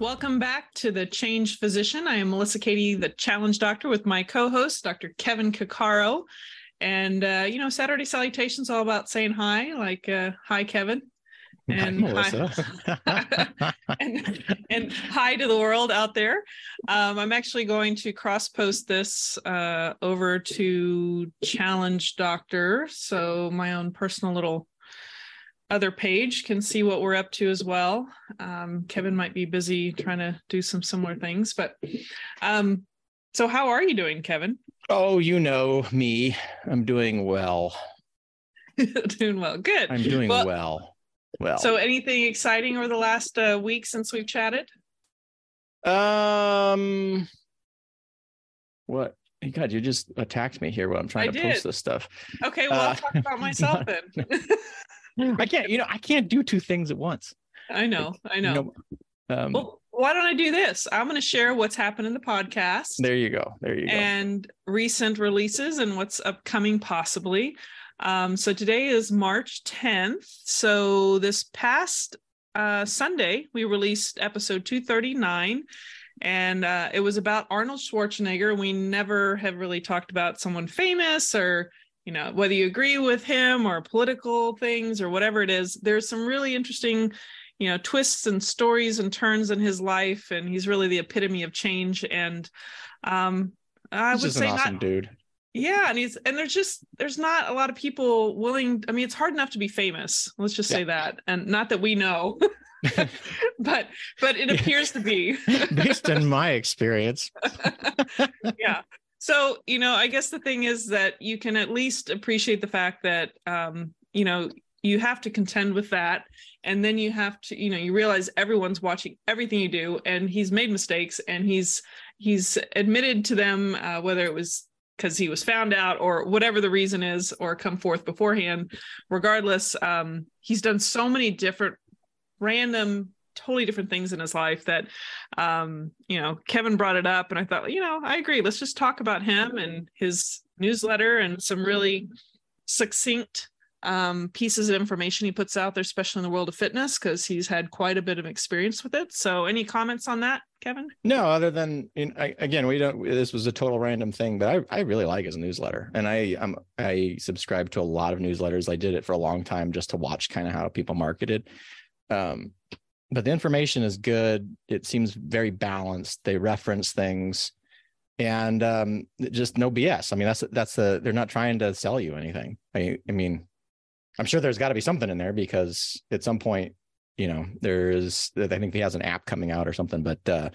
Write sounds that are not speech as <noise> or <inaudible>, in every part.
Welcome back to the Changed Physician. I am Melissa Cady, the Challenge Doctor, with my co-host, Dr. Kevin Cuccaro. And uh, you know, Saturday salutations all about saying hi, like uh, hi, Kevin. And hi, <laughs> and, and hi to the world out there. Um, I'm actually going to cross post this uh, over to Challenge Doctor, so my own personal little other page can see what we're up to as well. Um, Kevin might be busy trying to do some similar things, but um, so how are you doing, Kevin? Oh, you know me. I'm doing well. <laughs> doing well. Good. I'm doing well, well. Well. So, anything exciting over the last uh, week since we've chatted? Um, what? God, you just attacked me here while I'm trying I to did. post this stuff. Okay, well, uh, I'll talk about <laughs> myself then. <laughs> I can't, you know, I can't do two things at once. I know, like, I know. You know um, well, why don't I do this? I'm going to share what's happened in the podcast. There you go. There you go. And recent releases and what's upcoming possibly. Um, so today is March 10th. So this past uh, Sunday, we released episode 239 and uh, it was about Arnold Schwarzenegger. We never have really talked about someone famous or you know whether you agree with him or political things or whatever it is there's some really interesting you know twists and stories and turns in his life and he's really the epitome of change. And um i he's would say awesome not, dude. Yeah and he's and there's just there's not a lot of people willing i mean it's hard enough to be famous let's just say that and not that we know <laughs> <laughs> but but it appears to be. <laughs> Based on my experience. Yeah so, you know, I guess the thing is that you can at least appreciate the fact that, um, you know, you have to contend with that. And then you have to, you know, you realize everyone's watching everything you do and he's made mistakes and he's, he's admitted to them, uh, whether it was because he was found out or whatever the reason is or come forth beforehand regardless um, he's done so many different random totally different things in his life that um, you know kevin brought it up and i thought you know i agree let's just talk about him and his newsletter and some really succinct um, pieces of information he puts out there especially in the world of fitness because he's had quite a bit of experience with it. So any comments on that kevin? No other than you know, I, again we don't this was a total random thing but i, I really like his newsletter and i I'm, i subscribe to a lot of newsletters. I did it for a long time just to watch kind of how people marketed um, but the information is good. It seems very balanced. They reference things and um, just no BS. I mean, that's that's the they're not trying to sell you anything. I, I mean, I'm sure there's got to be something in there because at some point, you know, there's I think he has an app coming out or something, but uh,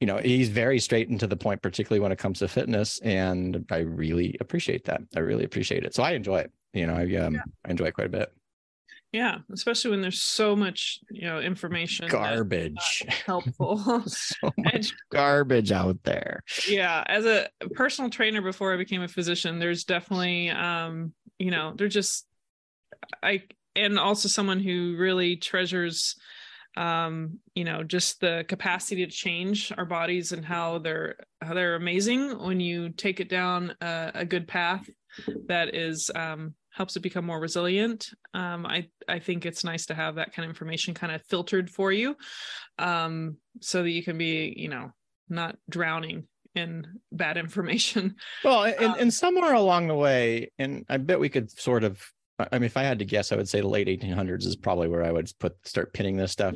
you know, he's very straight and to the point, particularly when it comes to fitness, and I really appreciate that. I really appreciate it. So I enjoy it. You know, I um, yeah. I enjoy it quite a bit. Yeah, especially when there's so much, you know, information. Garbage. Helpful. <laughs> so <laughs> much and, garbage out there. Yeah, as a personal trainer before I became a physician, there's definitely um, you know, they're just I and also someone who really treasures um, you know, just the capacity to change our bodies and how they're how they're amazing when you take it down a, a good path that is um helps it become more resilient. Um, I I think it's nice to have that kind of information kind of filtered for you, um, so that you can be you know not drowning in bad <laughs> information. Well, and, um, and somewhere along the way, and I bet we could sort of. I mean, if I had to guess, I would say the late 1800s is probably where I would put start pinning this stuff.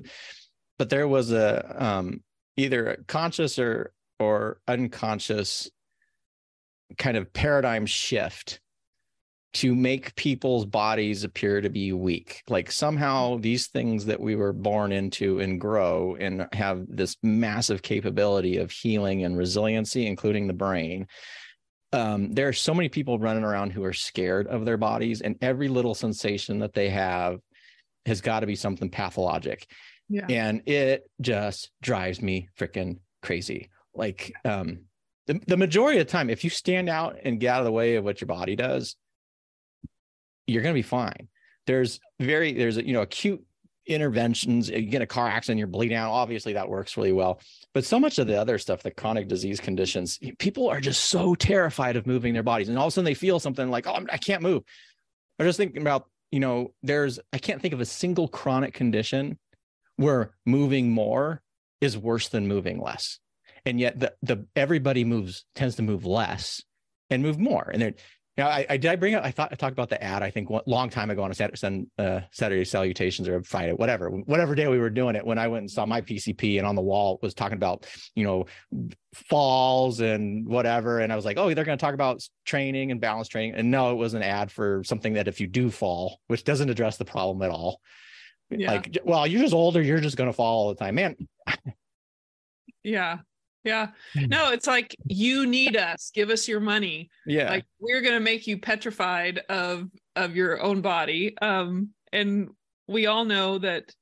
But there was a um, either a conscious or or unconscious kind of paradigm shift to make people's bodies appear to be weak. Like somehow these things that we were born into and grow and have this massive capability of healing and resiliency, including the brain. Um, there are so many people running around who are scared of their bodies, and every little sensation that they have has got to be something pathologic. Yeah. And it just drives me freaking crazy. Like, um, the, the majority of the time, if you stand out and get out of the way of what your body does, you're going to be fine. There's very, there's you know, acute interventions. You get a car accident, you're bleeding out. Obviously, that works really well. But so much of the other stuff, the chronic disease conditions, people are just so terrified of moving their bodies. And all of a sudden they feel something like, oh, I can't move. I'm just thinking about, you know, there's, I can't think of a single chronic condition where moving more is worse than moving less. And yet the, the everybody moves, tends to move less and move more. And now, I, I, did I bring up? I thought I talked about the ad. I think one long time ago on a Saturday, uh, Saturday salutations or Friday, whatever, whatever day we were doing it. When I went and saw my PCP and on the wall was talking about you know falls and whatever, and I was like, oh, they're going to talk about training and balance training. And no, it was an ad for something that if you do fall, which doesn't address the problem at all. Yeah. Like, well, you're just older. You're just going to fall all the time, man. <laughs> yeah yeah. Hmm. No, it's like you need us. Give us your money. Yeah. Like we're going to make you petrified of of your own body. Um and we all know that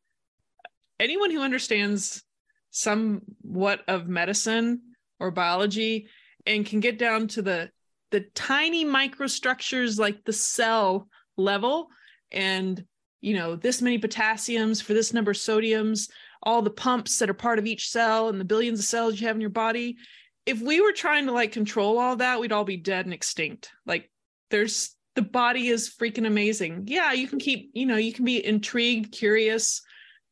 anyone who understands somewhat of medicine or biology and can get down to the the tiny microstructures like the cell level and you know this many potassiums for this number of sodiums all the pumps that are part of each cell and the billions of cells you have in your body. If we were trying to like control all that we'd all be dead and extinct. Like there's the body is freaking amazing. Yeah you can keep you know you can be intrigued curious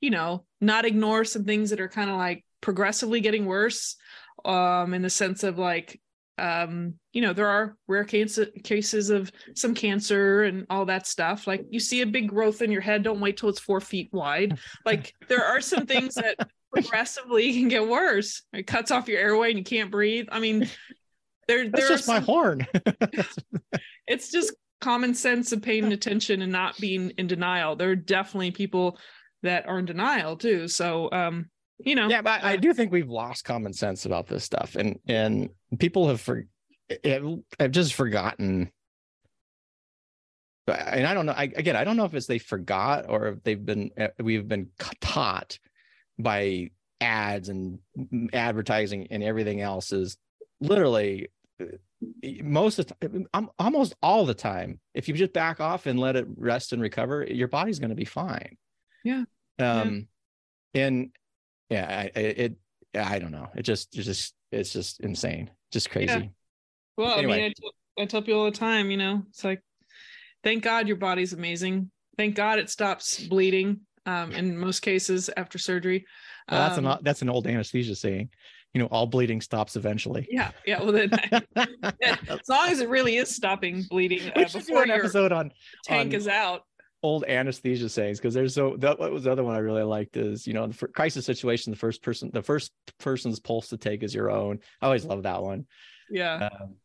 you know not ignore some things that are kind of like progressively getting worse um in the sense of like um you know there are rare cancer cases of some cancer and all that stuff. Like you see a big growth in your head don't wait till it's four feet wide. Like there are some things that <laughs> progressively can get worse. It cuts off your airway and you can't breathe. I mean there that's just some, my horn. <laughs> <laughs> It's just common sense of paying attention and not being in denial. There are definitely people that are in denial too. So um you know. Yeah but uh, i do think we've lost common sense about this stuff and and people have for have just forgotten. And i don't know I, again i don't know if it's they forgot or if they've been uh, we've been taught by ads and advertising and everything else is literally uh, most of the time, almost all the time if you just back off and let it rest and recover your body's going to be fine. Yeah. Um yeah. and yeah, I, it, I don't know. It just, it's just, it's just insane, just crazy. Yeah. Well, anyway. I mean, I, t- I tell people all the time, you know, it's like, thank God your body's amazing. Thank God it stops bleeding. Um, in most cases after surgery. Well, that's um, an that's an old anesthesia saying. You know, all bleeding stops eventually. Yeah, yeah. Well, then, <laughs> <laughs> as long as it really is stopping bleeding uh, before an episode on tank on, is out old anesthesia sayings because there's so that was the other one I really liked is you know the crisis situation the first person the first person's pulse to take is your own. I always love that one. Yeah. Um,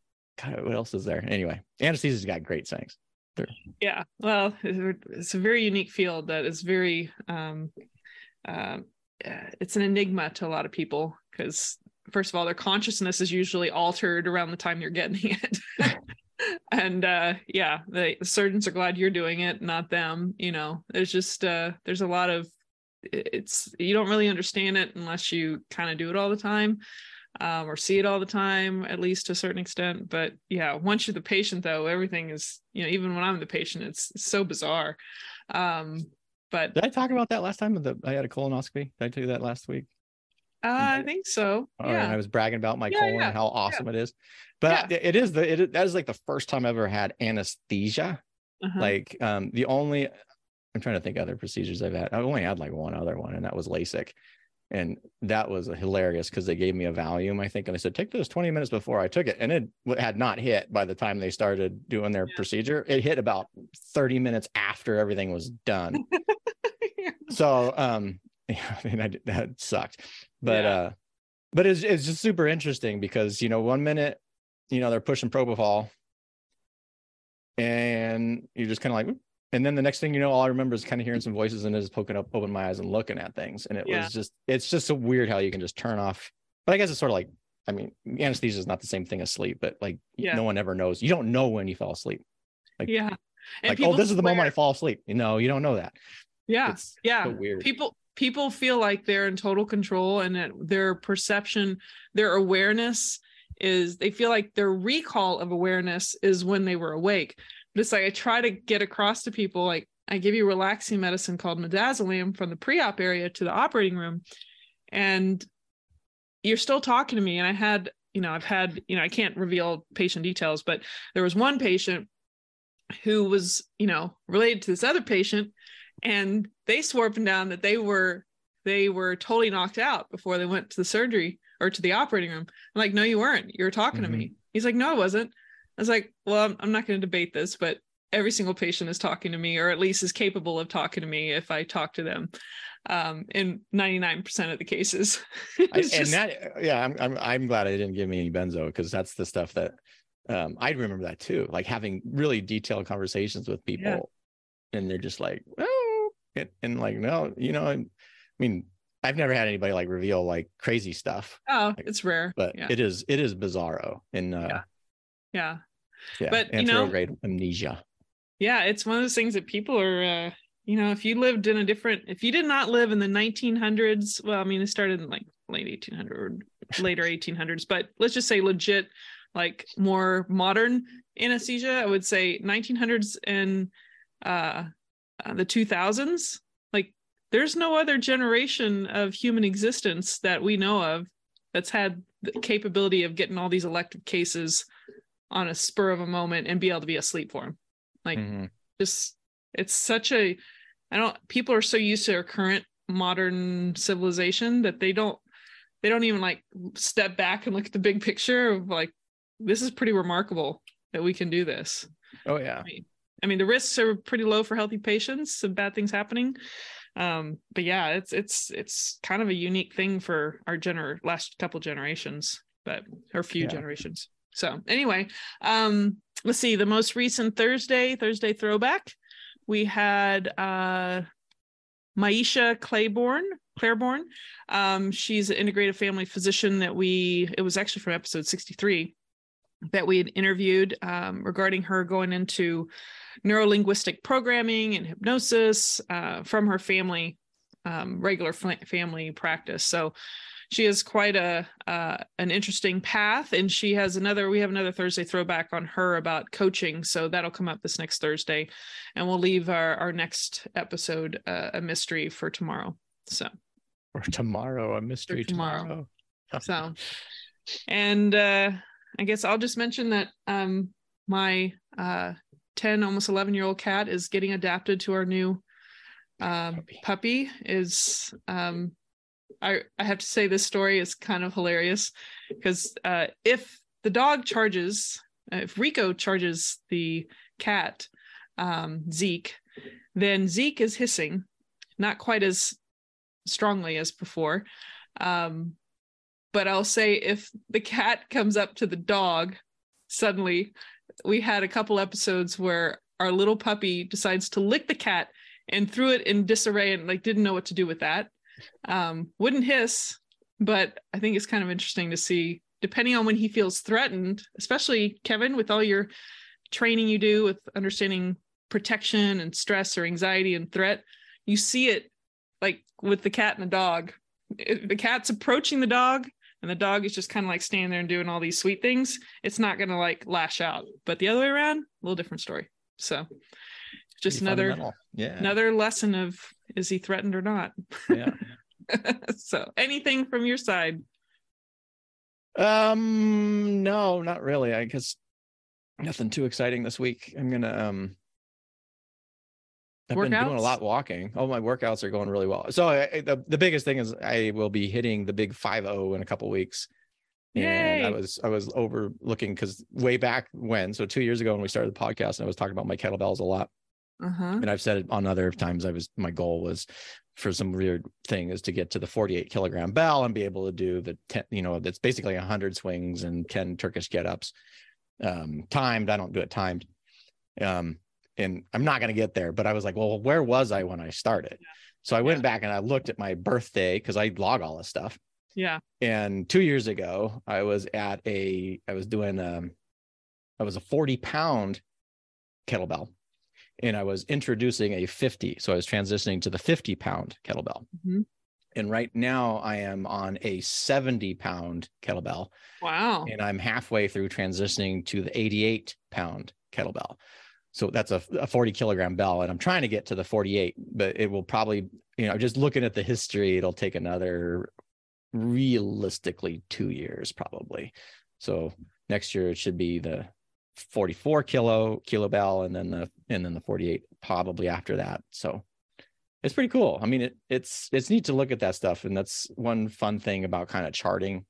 God, what else is there? Anyway anesthesia's got great sayings. They're... yeah well it's a very unique field that is very um um uh, it's an enigma to a lot of people because first of all their consciousness is usually altered around the time you're getting it <laughs> and uh yeah the surgeons are glad you're doing it not them you know? There's just uh there's a lot of it's you don't really understand it unless you kind of do it all the time um, or see it all the time at least to a certain extent. But yeah once you're the patient though everything is you know even when i'm the patient it's, it's so bizarre. Um but did i talk about that last time the i had a colonoscopy? Did i tell you that last week uh, I think so. yeah. I was bragging about my yeah, colon yeah. and how awesome yeah. it is. But it is the it that is like the first time I've ever had anesthesia. Uh-huh. Like um the only I'm trying to think other procedures I've had. I only had like one other one, and that was LASIK. And that was hilarious because they gave me a Valium, I think, and they said, take this 20 minutes before I took it. And it had not hit by the time they started doing their procedure. It hit about 30 minutes after everything was done. <laughs> so um <laughs> I mean, I, that sucked. But yeah. uh but it's, it's just super interesting because you know one minute you know they're pushing propofol and you're just kind of like and then the next thing you know all i remember is kind of hearing some voices and is poking up open my eyes and looking at things. And it yeah. was just it's just so weird how you can just turn off but i guess it's sort of like i mean anesthesia is not the same thing as sleep but like yeah. no one ever knows. You don't know when you fell asleep. Like yeah. And like oh this is the moment i fall asleep. You know you don't know that. Yeah it's yeah. so weird. People people feel like they're in total control and that their perception their awareness is they feel like their recall of awareness is when they were awake. But it's like I try to get across to people like I give you relaxing medicine called midazolam from the pre-op area to the operating room, and you're still talking to me. And I had, you know, I've had, you know, I can't reveal patient details, but there was one patient who was, you know, related to this other patient, and they swore up and down that they were they were totally knocked out before they went to the surgery or to the operating room. I'm like, no, you weren't. You were talking mm-hmm. to me. Mm-hmm. He's like, no, I wasn't. I was like, well, I'm, I'm not going to debate this, but every single patient is talking to me, or at least is capable of talking to me if I talk to them. Um, in 99% of the cases. <laughs> and just... that, yeah, I'm, I'm, I'm glad I didn't give me any benzo because that's the stuff that um, I remember that too. Like having really detailed conversations with people, yeah. and they're just like, oh, and, and like, no, you know, I mean, I've never had anybody like reveal like crazy stuff. Oh, it's rare, but yeah. it is it is bizarro in uh, yeah. yeah, yeah, but you know, amnesia. Yeah, it's one of those things that people are. uh you know, if you lived in a different, if you did not live in the 1900s, well, I mean, it started in like late 1800 <laughs> later 1800s, but let's just say legit, like more modern anesthesia. I would say 1900s and uh, uh the 2000s like there's no other generation of human existence that we know of that's had the capability of getting all these elective cases on a spur of a moment and be able to be asleep for them like mm-hmm. just it's such a i don't people are so used to our current modern civilization that they don't they don't even like step back and look at the big picture of like this is pretty remarkable that we can do this. Oh yeah. I mean, I mean the risks are pretty low for healthy patients of bad things happening. Um but yeah it's it's it's kind of a unique thing for our gener last couple generations but or few yeah. generations. So anyway um let's see the most recent thursday thursday throwback we had uh Maiysha Clairborne Clairborne. Um she's an integrative family physician that we it was actually from episode 63 that we had interviewed um, regarding her going into neurolinguistic programming and hypnosis uh, from her family, um, regular family practice. So she has quite a uh, an interesting path, and she has another. We have another Thursday throwback on her about coaching, so that'll come up this next Thursday, and we'll leave our our next episode uh, a mystery for tomorrow. So or tomorrow, a mystery tomorrow. tomorrow. <laughs> so, and uh, I guess I'll just mention that um, my uh, 10 almost 11 year old cat is getting adapted to our new um, puppy. puppy is um, I, I have to say this story is kind of hilarious because uh, if the dog charges if rico charges the cat um, zeke then zeke is hissing not quite as strongly as before um, but i'll say if the cat comes up to the dog suddenly we had a couple episodes where our little puppy decides to lick the cat and threw it in disarray and like didn't know what to do with that. Um, wouldn't hiss, but I think it's kind of interesting to see, depending on when he feels threatened, especially Kevin, with all your training you do with understanding protection and stress or anxiety and threat, you see it like with the cat and the dog. the cat's approaching the dog and the dog is just kind of like standing there and doing all these sweet things, it's not going to like lash out. But the other way around, a little different story. So just Pretty another yeah. another lesson of is he threatened or not? Yeah. <laughs> so anything from your side? Um no, not really. I guess nothing too exciting this week. I'm gonna um I've workouts? been doing a lot walking. Oh, my workouts are going really well. So I, the the biggest thing is I will be hitting the big five zero in a couple weeks. And Yay. I was I was overlooking because way back when, so two years ago when we started the podcast, and I was talking about my kettlebells a lot. Uh-huh. And I've said it on other times. I was my goal was for some weird thing is to get to the 48 kilogram bell and be able to do the 10, you know, that's basically 100 swings and 10 Turkish get ups. Um, timed. I don't do it timed. Um, and I'm not going to get there. But I was like, well, where was I when I started? Yeah. So I went yeah. back and I looked at my birthday because I log all this stuff. Yeah. And two years ago, I was at a, I was doing, um, I was a 40 pound kettlebell and I was introducing a 50. So I was transitioning to the 50 pound kettlebell. Mm-hmm. And right now I am on a 70 pound kettlebell. Wow. And I'm halfway through transitioning to the 88 pound kettlebell. So that's a, a 40 kilogram bell. And I'm trying to get to the 48, but it will probably, you know, just looking at the history, it'll take another realistically two years probably. So next year it should be the 44 kilo kilo bell and then the and then the 48 probably after that. So it's pretty cool. I mean, it it's it's neat to look at that stuff, and that's one fun thing about kind of charting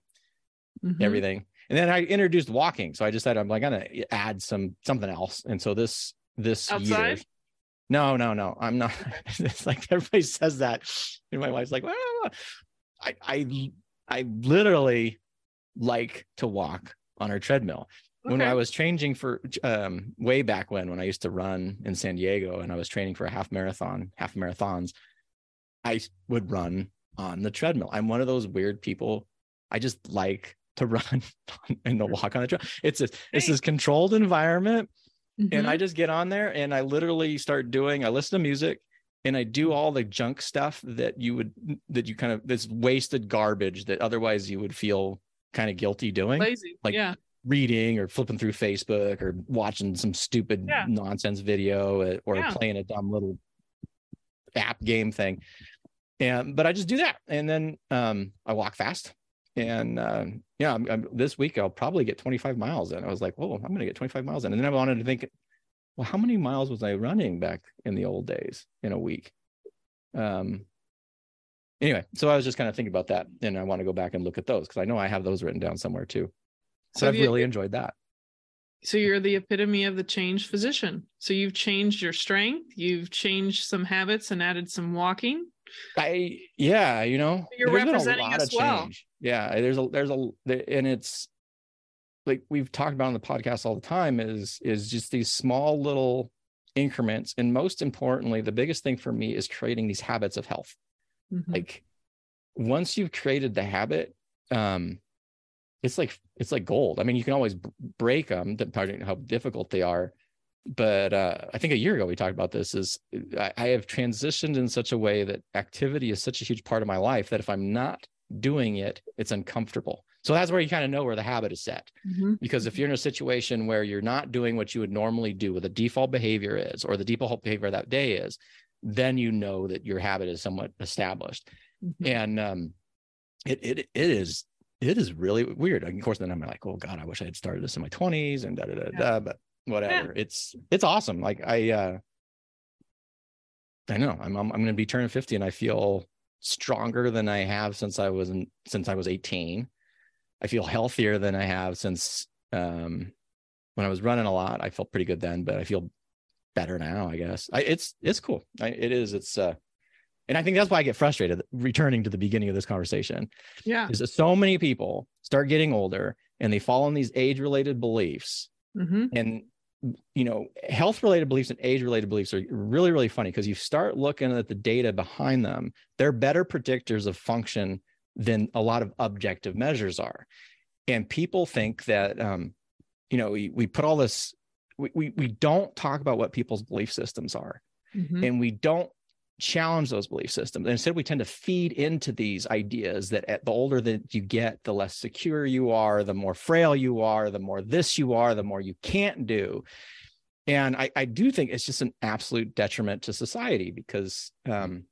Mhm. everything. And then I introduced walking, so I decided I'm like gonna add some something else. And so this this year, no, no, no, I'm not. <laughs> it's like everybody says that, and my wife's like, I I I literally like to walk on our treadmill when I was training for um way back when when I used to run in San Diego and I was training for a half marathon, half marathons, I would run on the treadmill. I'm one of those weird people. I just like to run <laughs> and to walk on the trail. It's a, it's this controlled environment and Mhm. I just get on there and I literally start doing I listen to music and I do all the junk stuff that you would that you kind of this wasted garbage that otherwise you would feel kind of guilty doing lazy. like- yeah. reading or flipping through Facebook or watching some stupid Yeah. nonsense video uh, or Yeah. playing a dumb little app game thing. And but I just do that, and then um, I walk fast, and um, yeah, I'm, I'm, this week I'll probably get 25 miles in. I was like, whoa, I'm going to get 25 miles in, and then I wanted to think, well, how many miles was I running back in the old days in a week? Um. Anyway, so I was just kind of thinking about that, and I want to go back and look at those because I know I have those written down somewhere too. So So I've you- really enjoyed that. So you're the epitome of the changed physician. So you've changed your strength, you've changed some habits and added some walking. I yeah, you know, You're there's been a lot us of well. change. Yeah, there's a there's a and it's like we've talked about on the podcast all the time is is just these small little increments and most importantly the biggest thing for me is creating these habits of health Mhm. like once you've created the habit um it's like it's like gold i mean you can always break them depending on how difficult they are but uh i think a year ago we talked about this is I, I have transitioned in such a way that activity is such a huge part of my life that if i'm not doing it it's uncomfortable so that's where you kind of know where the habit is set Mhm. because if you're in a situation where you're not doing what you would normally do what the default behavior is or the default behavior that day is then you know that your habit is somewhat established Mhm. and um it it it is it is really weird of course then i'm like oh god i wish i had started this in my 20s and da da da Yeah. da but whatever. It's it's awesome. Like i uh i know i'm i'm, I'm going to be turning 50 and i feel stronger than i have since i was in since i was 18 i feel healthier than i have since um when i was running a lot. I felt pretty good then but i feel better now i guess. I, it's it's cool. I, it is it's uh and i think that's why i get frustrated returning to the beginning of this conversation. Yeah. is that so many people start getting older and they fall in these age related beliefs hmm and you know health related beliefs and age related beliefs are really really funny because you start looking at the data behind them they're better predictors of function than a lot of objective measures are. And people think that um you know we, we put all this we, we we don't talk about what people's belief systems are. Hmm and we don't challenge those belief systems. And Instead, we tend to feed into these ideas that at the older that you get, the less secure you are, the more frail you are, the more this you are, the more you can't do. And I, I do think it's just an absolute detriment to society because um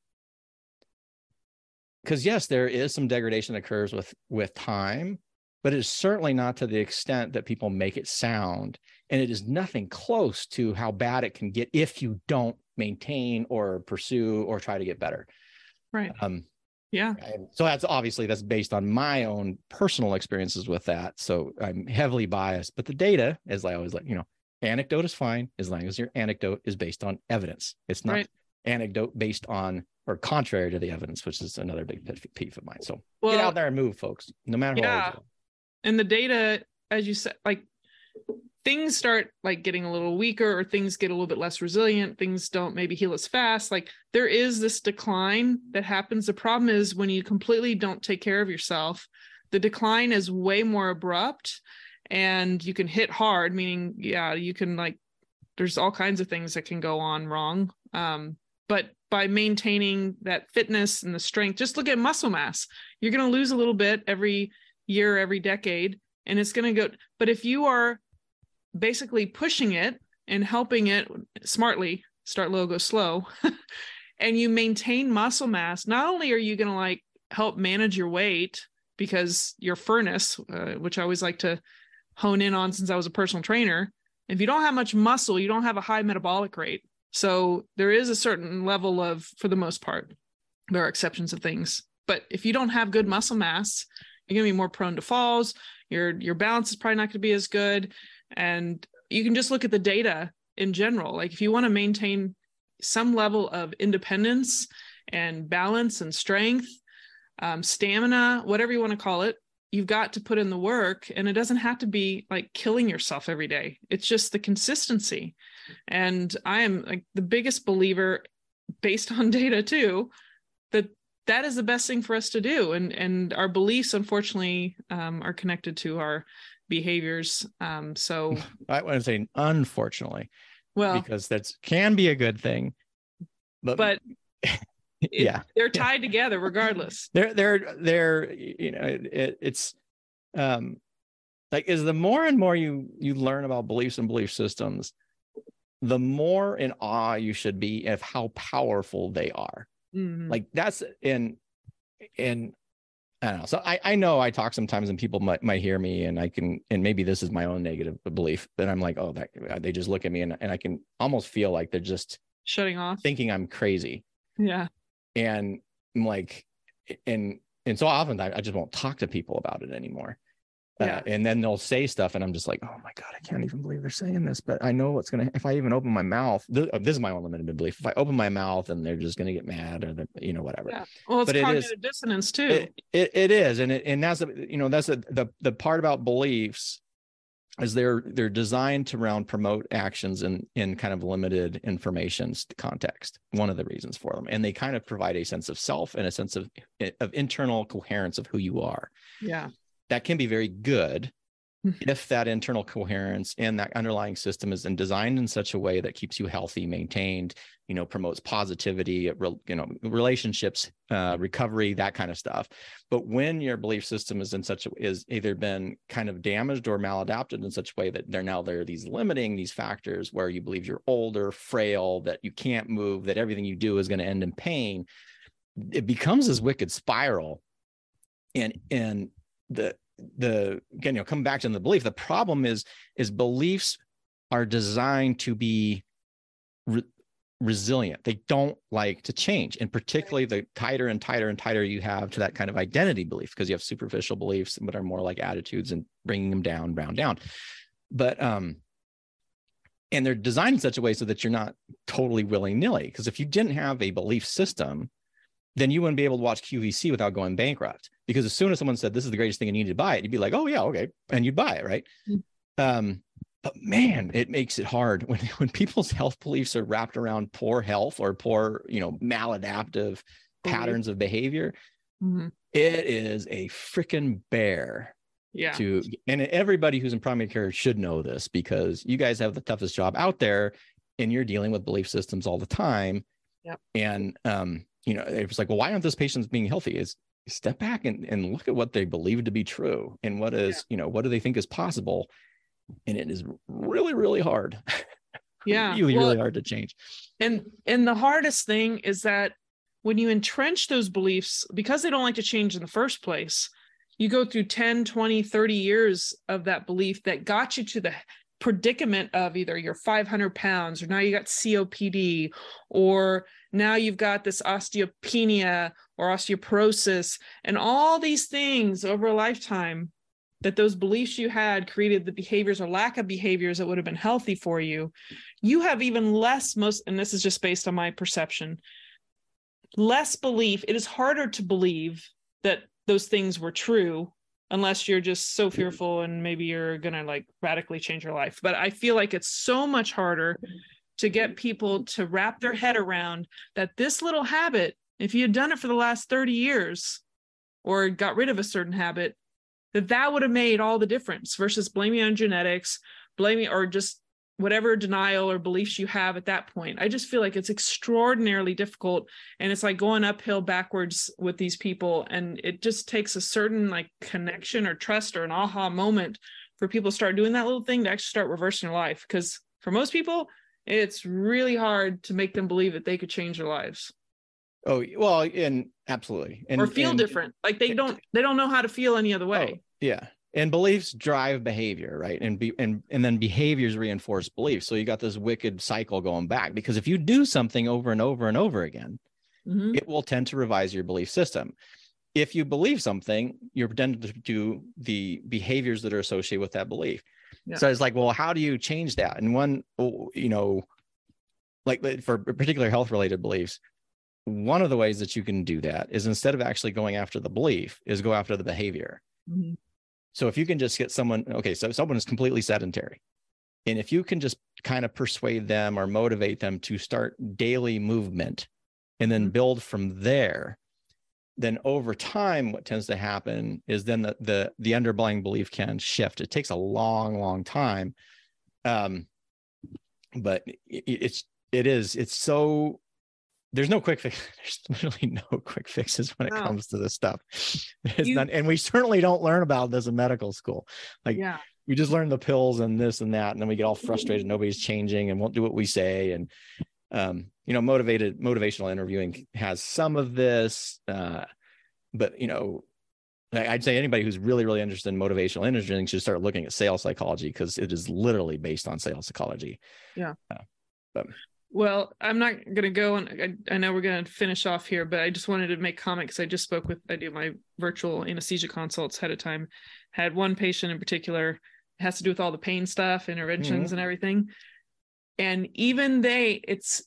because yes, there is some degradation that occurs with with time, but it is certainly not to the extent that people make it sound and it is nothing close to how bad it can get if you don't maintain or pursue or try to get better Right. um Yeah. so that's obviously that's based on my own personal experiences with that so i'm heavily biased but the data as i always like you know anecdote is fine as long as your anecdote is based on evidence it's not Right. anecdote based on or contrary to the evidence which is another big pet peeve of mine so Well, get out there and move folks no matter Yeah. old you are. And the data as you said like things start like getting a little weaker or things get a little bit less resilient things don't maybe heal as fast. Like there is this decline that happens. The problem is when you completely don't take care of yourself the decline is way more abrupt and you can hit hard meaning yeah you can like there's all kinds of things that can go on wrong. Um but by maintaining that fitness and the strength, just look at muscle mass. You're going to lose a little bit every year, every decade, and it's going to go. But if you are basically pushing it and helping it smartly, start low, go slow, <laughs> and you maintain muscle mass, not only are you going to like help manage your weight because your furnace, uh, which I always like to hone in on since I was a personal trainer, if you don't have much muscle, you don't have a high metabolic rate. So there is a certain level of, for the most part, there are exceptions of things. But if you don't have good muscle mass, you're gonna be more prone to falls. Your your balance is probably not gonna be as good. And you can just look at the data in general. Like if you want to maintain some level of independence and balance and strength, um, stamina, whatever you want to call it, you've got to put in the work. And it doesn't have to be like killing yourself every day. It's just the consistency. And I am like the biggest believer, based <laughs> on data too, that is the best thing for us to do. And and our beliefs, unfortunately, um, are connected to our behaviors. Um, so <laughs> I want to say unfortunately, well, because that can be a good thing, but but <laughs> it, yeah, they're tied together regardless. <laughs> They're they're they're you know it, it's um like is the more and more you you learn about beliefs and belief systems the more in awe you should be of how powerful they are. Mhm. Like that's in in I don't know. So I I know I talk sometimes and people might might hear me and I can and maybe this is my own negative belief that I'm like oh that they just look at me and and I can almost feel like they're just shutting off. thinking I'm crazy Yeah. and I'm like and and so often I, I just won't talk to people about it anymore. Uh, Yeah. and then they'll say stuff, and I'm just like, oh my god, I can't even believe they're saying this. But I know what's gonna. If I even open my mouth, th- this is my own limited belief. If I open my mouth, and they're just gonna get mad, or you know whatever. Yeah. Well, it's But it is- cognitive dissonance too. It, it, it is, and it, and that's the you know that's the, the the part about beliefs is they're they're designed to round promote actions in in kind of limited information s- context. One of the reasons for them, and they kind of provide a sense of self and a sense of of internal coherence of who you are. yeah. That can be very good Mhm. if that internal coherence and that underlying system is designed in such a way that keeps you healthy, maintained, you know, promotes positivity, you know, relationships, uh, recovery, that kind of stuff. But when your belief system is in such a, is either been kind of damaged or maladapted in such a way that there now there are these limiting these factors where you believe you're older, frail, that you can't move, that everything you do is going to end in pain, it becomes this wicked spiral. And and the the again, you know, come back to the belief. The problem is is beliefs are designed to be re- resilient. They don't like to change, and particularly the tighter and tighter and tighter you have to that kind of identity belief, because you have superficial beliefs but are more like attitudes and bringing them down, down, down. But um, and they're designed in such a way so that you're not totally willy nilly. Because if you didn't have a belief system, then you wouldn't be able to watch QVC without going bankrupt. Because as soon as someone said this is the greatest thing and you need to buy it, you'd be like, oh yeah, okay, and you'd buy it, right? Mm. Um, but man, it makes it hard <laughs> when when people's health beliefs are wrapped around poor health or poor, you know, maladaptive Belief. patterns of behavior. Mhm. It is a freaking bear Yeah. to and everybody who's in primary care should know this because you guys have the toughest job out there and you're dealing with belief systems all the time Yep. and um you know it was like well why aren't those patients being healthy is step back and, and look at what they believe to be true and what is you know what do they think is possible and it is really really hard <laughs> Yeah. really Well, really hard to change and and the hardest thing is that when you entrench those beliefs because they don't like to change in the first place you go through 10 20 30 years of that belief that got you to the predicament of either you're 500 pounds or now you got copd or now you've got this osteopenia or osteoporosis and all these things over a lifetime that those beliefs you had created the behaviors or lack of behaviors that would have been healthy for you you have even less most and this is just based on my perception less belief. It is harder to believe that those things were true unless you're just so fearful and maybe you're going to like radically change your life. But i feel like it's so much harder to get people to wrap their head around that this little habit if you had done it for the last 30 years or got rid of a certain habit that that would have made all the difference versus blaming on genetics blaming or just whatever denial or beliefs you have at that point. I just feel like it's extraordinarily difficult and it's like going uphill backwards with these people and it just takes a certain like connection or trust or an aha moment for people to start doing that little thing to actually start reversing their life because for most people it's really hard to make them believe that they could change their lives. Oh, well, and absolutely. And or feel and, different. Like they don't they don't know how to feel any other way. Oh, yeah and beliefs drive behavior right and be and and then behaviors reinforce beliefs so you got this wicked cycle going back because if you do something over and over and over again mm-hmm. it will tend to revise your belief system if you believe something you're tend to do the behaviors that are associated with that belief yeah. so it's like well how do you change that and one, you know like for particular health related beliefs one of the ways that you can do that is instead of actually going after the belief is go after the behavior mm-hmm. So if you can just get someone, okay, so someone is completely sedentary. And if you can just kind of persuade them or motivate them to start daily movement and then mm-hmm. build from there, then over time, what tends to happen is then the the, the underlying belief can shift. It takes a long, long time. Um, but it, it's it is it's so there's no quick fix. <laughs> There's literally no quick fixes when it no. comes to this stuff. <laughs> You, not, and we certainly don't learn about this in medical school. Like, yeah. we just learn the pills and this and that, and then we get all frustrated. Nobody's changing and won't do what we say. And um, you know, motivated motivational interviewing has some of this, uh, but you know, I'd say anybody who's really, really interested in motivational interviewing should start looking at sales psychology because it is literally based on sales psychology. Yeah. Uh, but well, I'm not going to go and I, I, know we're going to finish off here, but I just wanted to make comment because I just spoke with, I do my virtual anesthesia consults ahead of time. Had one patient in particular, it has to do with all the pain stuff, interventions mm-hmm. and everything. And even they, it's,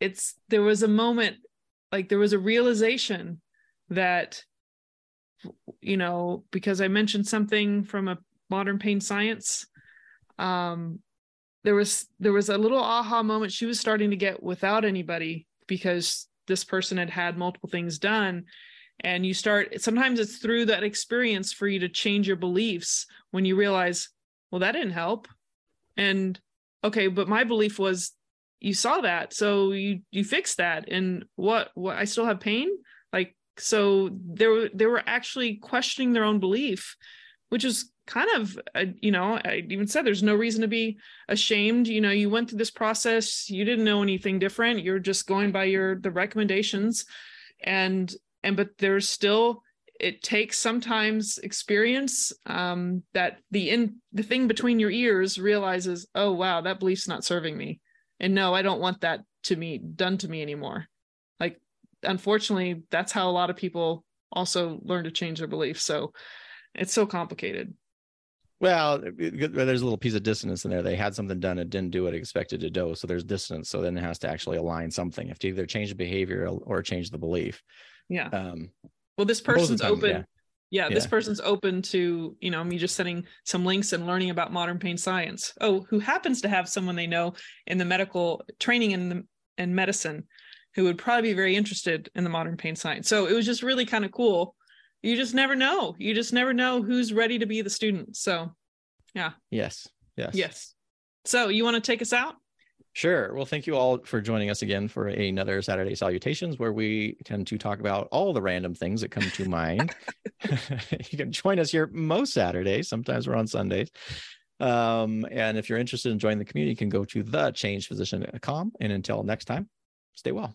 it's, there was a moment, like there was a realization that, you know, because I mentioned something from a modern pain science, um, there was there was a little aha moment she was starting to get without anybody because this person had had multiple things done. And you start sometimes it's through that experience for you to change your beliefs when you realize well that didn't help. And okay but my belief was you saw that so you you fixed that. And what what I still have pain? Like so they were they were actually questioning their own belief which is kind of uh, you know i even said there's no reason to be ashamed. You know you went through this process. You didn't know anything different. You're just going by your the recommendations. And and but there's still it takes sometimes experience um, that the in the thing between your ears realizes oh wow that belief's not serving me. And no i don't want that to me done to me anymore. Like unfortunately that's how a lot of people also learn to change their beliefs. So it's so complicated well, there's a little piece of dissonance in there. They had something done, it didn't do what it expected to do. So there's dissonance. So then it has to actually align something. If to either change the behavior or change the belief. Yeah. Um, well, this person's time, open. Yeah. Yeah, yeah. this person's open to you know me just sending some links and learning about modern pain science. Oh, who happens to have someone they know in the medical training in the in medicine, who would probably be very interested in the modern pain science. So it was just really kind of cool you just never know. You just never know who's ready to be the student. So, yeah. Yes. Yes. Yes. So, you want to take us out? Sure. Well, thank you all for joining us again for another Saturday Salutations, where we tend to talk about all the random things that come to <laughs> mind. <laughs> you can join us here most Saturdays. Sometimes we're on Sundays. Um, and if you're interested in joining the community, you can go to thechangedphysician.com. And until next time, stay well.